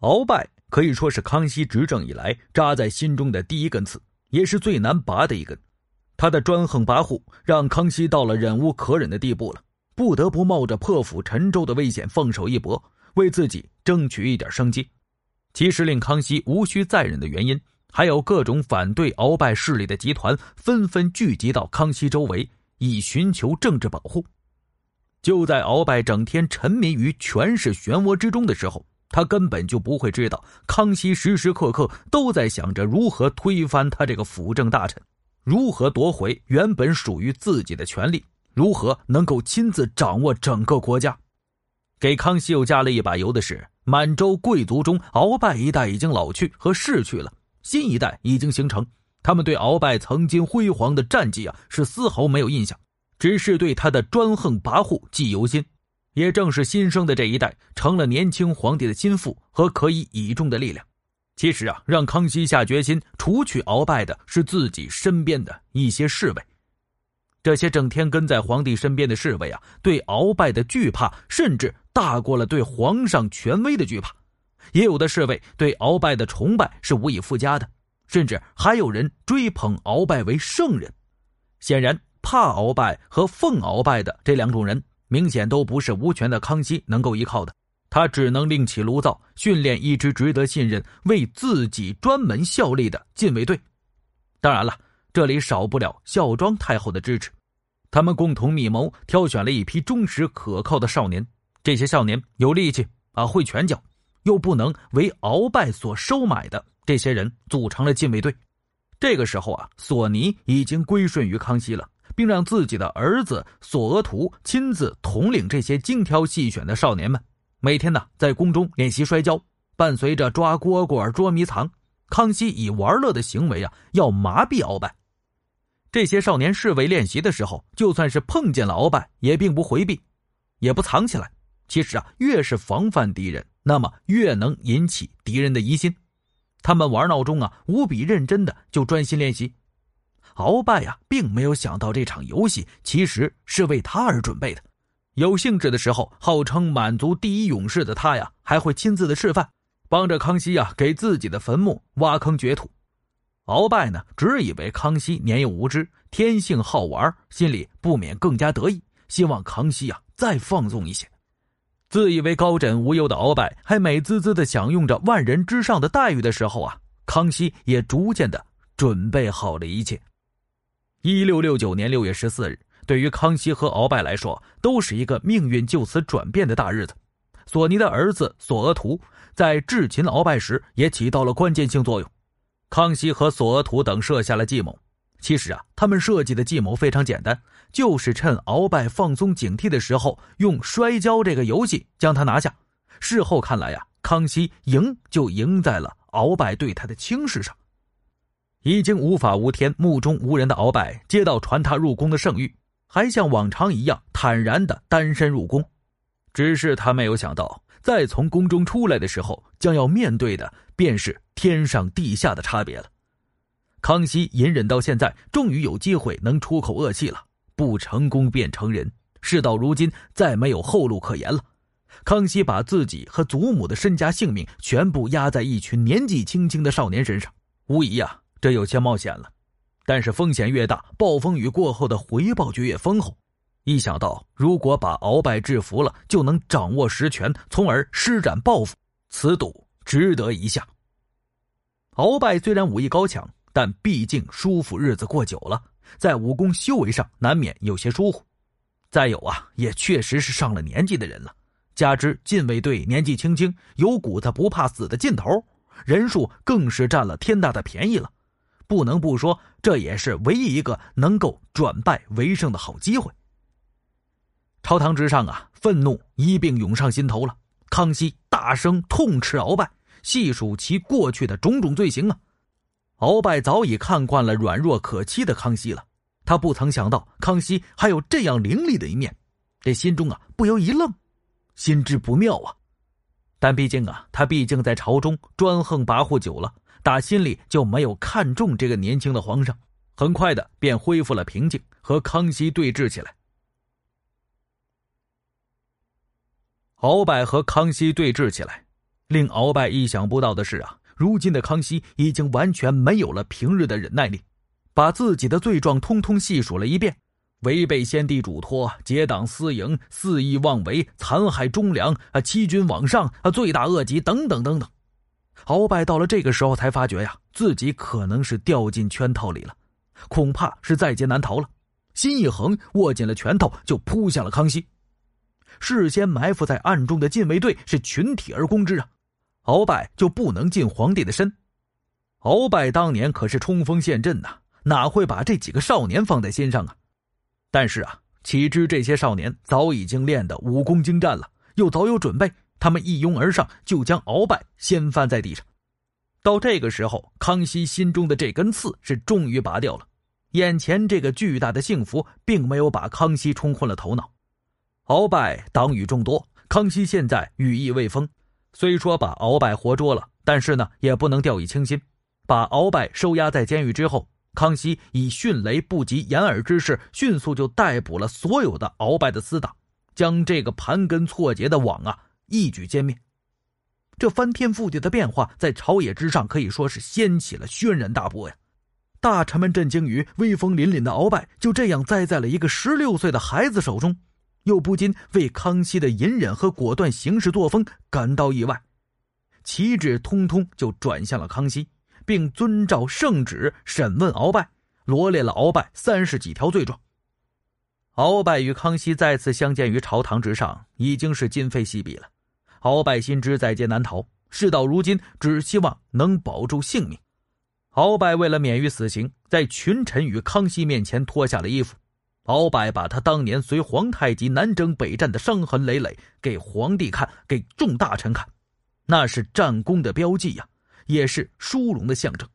鳌拜可以说是康熙执政以来扎在心中的第一根刺，也是最难拔的一根。他的专横跋扈让康熙到了忍无可忍的地步了，不得不冒着破釜沉舟的危险放手一搏，为自己争取一点生机。其实令康熙无需再忍的原因，还有各种反对鳌拜势力的集团纷纷聚集到康熙周围，以寻求政治保护。就在鳌拜整天沉迷于权势漩涡之中的时候。他根本就不会知道，康熙时时刻刻都在想着如何推翻他这个辅政大臣，如何夺回原本属于自己的权利，如何能够亲自掌握整个国家。给康熙又加了一把油的是，满洲贵族中鳌拜一代已经老去和逝去了，新一代已经形成。他们对鳌拜曾经辉煌的战绩啊，是丝毫没有印象，只是对他的专横跋扈记犹新。也正是新生的这一代成了年轻皇帝的心腹和可以倚重的力量。其实啊，让康熙下决心除去鳌拜的是自己身边的一些侍卫。这些整天跟在皇帝身边的侍卫啊，对鳌拜的惧怕甚至大过了对皇上权威的惧怕。也有的侍卫对鳌拜的崇拜是无以复加的，甚至还有人追捧鳌拜为圣人。显然，怕鳌拜和奉鳌拜的这两种人。明显都不是无权的康熙能够依靠的，他只能另起炉灶，训练一支值得信任、为自己专门效力的禁卫队。当然了，这里少不了孝庄太后的支持。他们共同密谋，挑选了一批忠实可靠的少年。这些少年有力气啊，会拳脚，又不能为鳌拜所收买的这些人，组成了禁卫队。这个时候啊，索尼已经归顺于康熙了。并让自己的儿子索额图亲自统领这些精挑细选的少年们，每天呢在宫中练习摔跤，伴随着抓蝈蝈、捉迷藏。康熙以玩乐的行为啊，要麻痹鳌拜。这些少年侍卫练习的时候，就算是碰见了鳌拜，也并不回避，也不藏起来。其实啊，越是防范敌人，那么越能引起敌人的疑心。他们玩闹中啊，无比认真的就专心练习。鳌拜呀，并没有想到这场游戏其实是为他而准备的。有兴致的时候，号称满族第一勇士的他呀，还会亲自的示范，帮着康熙呀给自己的坟墓挖坑掘土。鳌拜呢，只以为康熙年幼无知，天性好玩，心里不免更加得意，希望康熙呀再放纵一些。自以为高枕无忧的鳌拜，还美滋滋的享用着万人之上的待遇的时候啊，康熙也逐渐的准备好了一切。一六六九年六月十四日，对于康熙和鳌拜来说，都是一个命运就此转变的大日子。索尼的儿子索额图在智擒鳌拜时也起到了关键性作用。康熙和索额图等设下了计谋。其实啊，他们设计的计谋非常简单，就是趁鳌拜放松警惕的时候，用摔跤这个游戏将他拿下。事后看来呀，康熙赢就赢在了鳌拜对他的轻视上。已经无法无天、目中无人的鳌拜，接到传他入宫的圣谕，还像往常一样坦然的单身入宫。只是他没有想到，再从宫中出来的时候，将要面对的便是天上地下的差别了。康熙隐忍到现在，终于有机会能出口恶气了。不成功便成仁，事到如今，再没有后路可言了。康熙把自己和祖母的身家性命全部压在一群年纪轻轻的少年身上，无疑呀。这有些冒险了，但是风险越大，暴风雨过后的回报就越丰厚。一想到如果把鳌拜制服了，就能掌握实权，从而施展报复，此赌值得一下。鳌拜虽然武艺高强，但毕竟舒服日子过久了，在武功修为上难免有些疏忽。再有啊，也确实是上了年纪的人了，加之禁卫队年纪轻轻，有股子不怕死的劲头，人数更是占了天大的便宜了。不能不说，这也是唯一一个能够转败为胜的好机会。朝堂之上啊，愤怒一并涌上心头了。康熙大声痛斥鳌拜，细数其过去的种种罪行啊。鳌拜早已看惯了软弱可欺的康熙了，他不曾想到康熙还有这样凌厉的一面，这心中啊不由一愣，心知不妙啊。但毕竟啊，他毕竟在朝中专横跋扈久了。打心里就没有看中这个年轻的皇上，很快的便恢复了平静，和康熙对峙起来。鳌拜和康熙对峙起来，令鳌拜意想不到的是啊，如今的康熙已经完全没有了平日的忍耐力，把自己的罪状通通细数了一遍：违背先帝嘱托、结党私营、肆意妄为、残害忠良、啊欺君罔上、啊罪大恶极等等等等。鳌拜到了这个时候才发觉呀，自己可能是掉进圈套里了，恐怕是在劫难逃了。心一横，握紧了拳头，就扑向了康熙。事先埋伏在暗中的禁卫队是群体而攻之啊。鳌拜就不能近皇帝的身。鳌拜当年可是冲锋陷阵呐，哪会把这几个少年放在心上啊？但是啊，岂知这些少年早已经练得武功精湛了，又早有准备，他们一拥而上，就将鳌拜掀翻在地上。到这个时候，康熙心中的这根刺是终于拔掉了。眼前这个巨大的幸福，并没有把康熙冲昏了头脑。鳌拜党羽众多，康熙现在羽翼未丰。虽说把鳌拜活捉了，但是呢，也不能掉以轻心。把鳌拜收押在监狱之后，康熙以迅雷不及掩耳之势，迅速就逮捕了所有的鳌拜的死党，将这个盘根错节的网啊一举歼灭。这翻天覆地的变化，在朝野之上可以说是掀起了轩然大波呀！大臣们震惊于威风凛凛的鳌拜就这样栽在了一个十六岁的孩子手中。又不禁为康熙的隐忍和果断行事作风感到意外，旗帜通通就转向了康熙，并遵照圣旨审问鳌拜，罗列了鳌拜三十几条罪状。鳌拜与康熙再次相见于朝堂之上，已经是今非昔比了。鳌拜心知在劫难逃，事到如今，只希望能保住性命。鳌拜为了免于死刑，在群臣与康熙面前脱下了衣服。鳌拜把他当年随皇太极南征北战的伤痕累累给皇帝看，给众大臣看，那是战功的标记呀，也是殊荣的象征。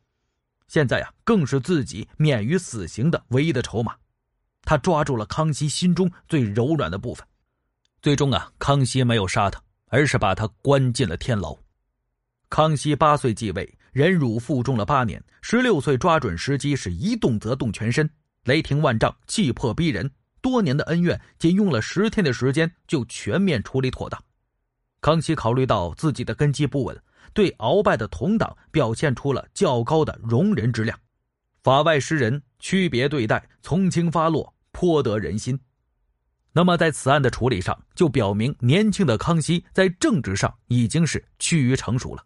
现在呀，更是自己免于死刑的唯一的筹码。他抓住了康熙心中最柔软的部分。最终啊，康熙没有杀他，而是把他关进了天牢。康熙八岁继位，忍辱负重了八年，十六岁抓准时机，是一动则动全身。雷霆万丈，气魄逼人。多年的恩怨，仅用了十天的时间就全面处理妥当。康熙考虑到自己的根基不稳，对鳌拜的同党表现出了较高的容人之量，法外施人，区别对待，从轻发落，颇得人心。那么在此案的处理上，就表明年轻的康熙在政治上已经是趋于成熟了。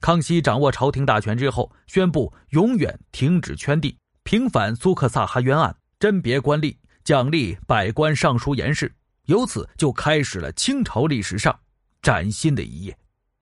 康熙掌握朝廷大权之后，宣布永远停止圈地。平反苏克萨哈冤案，甄别官吏，奖励百官尚书言事，由此就开始了清朝历史上崭新的一页。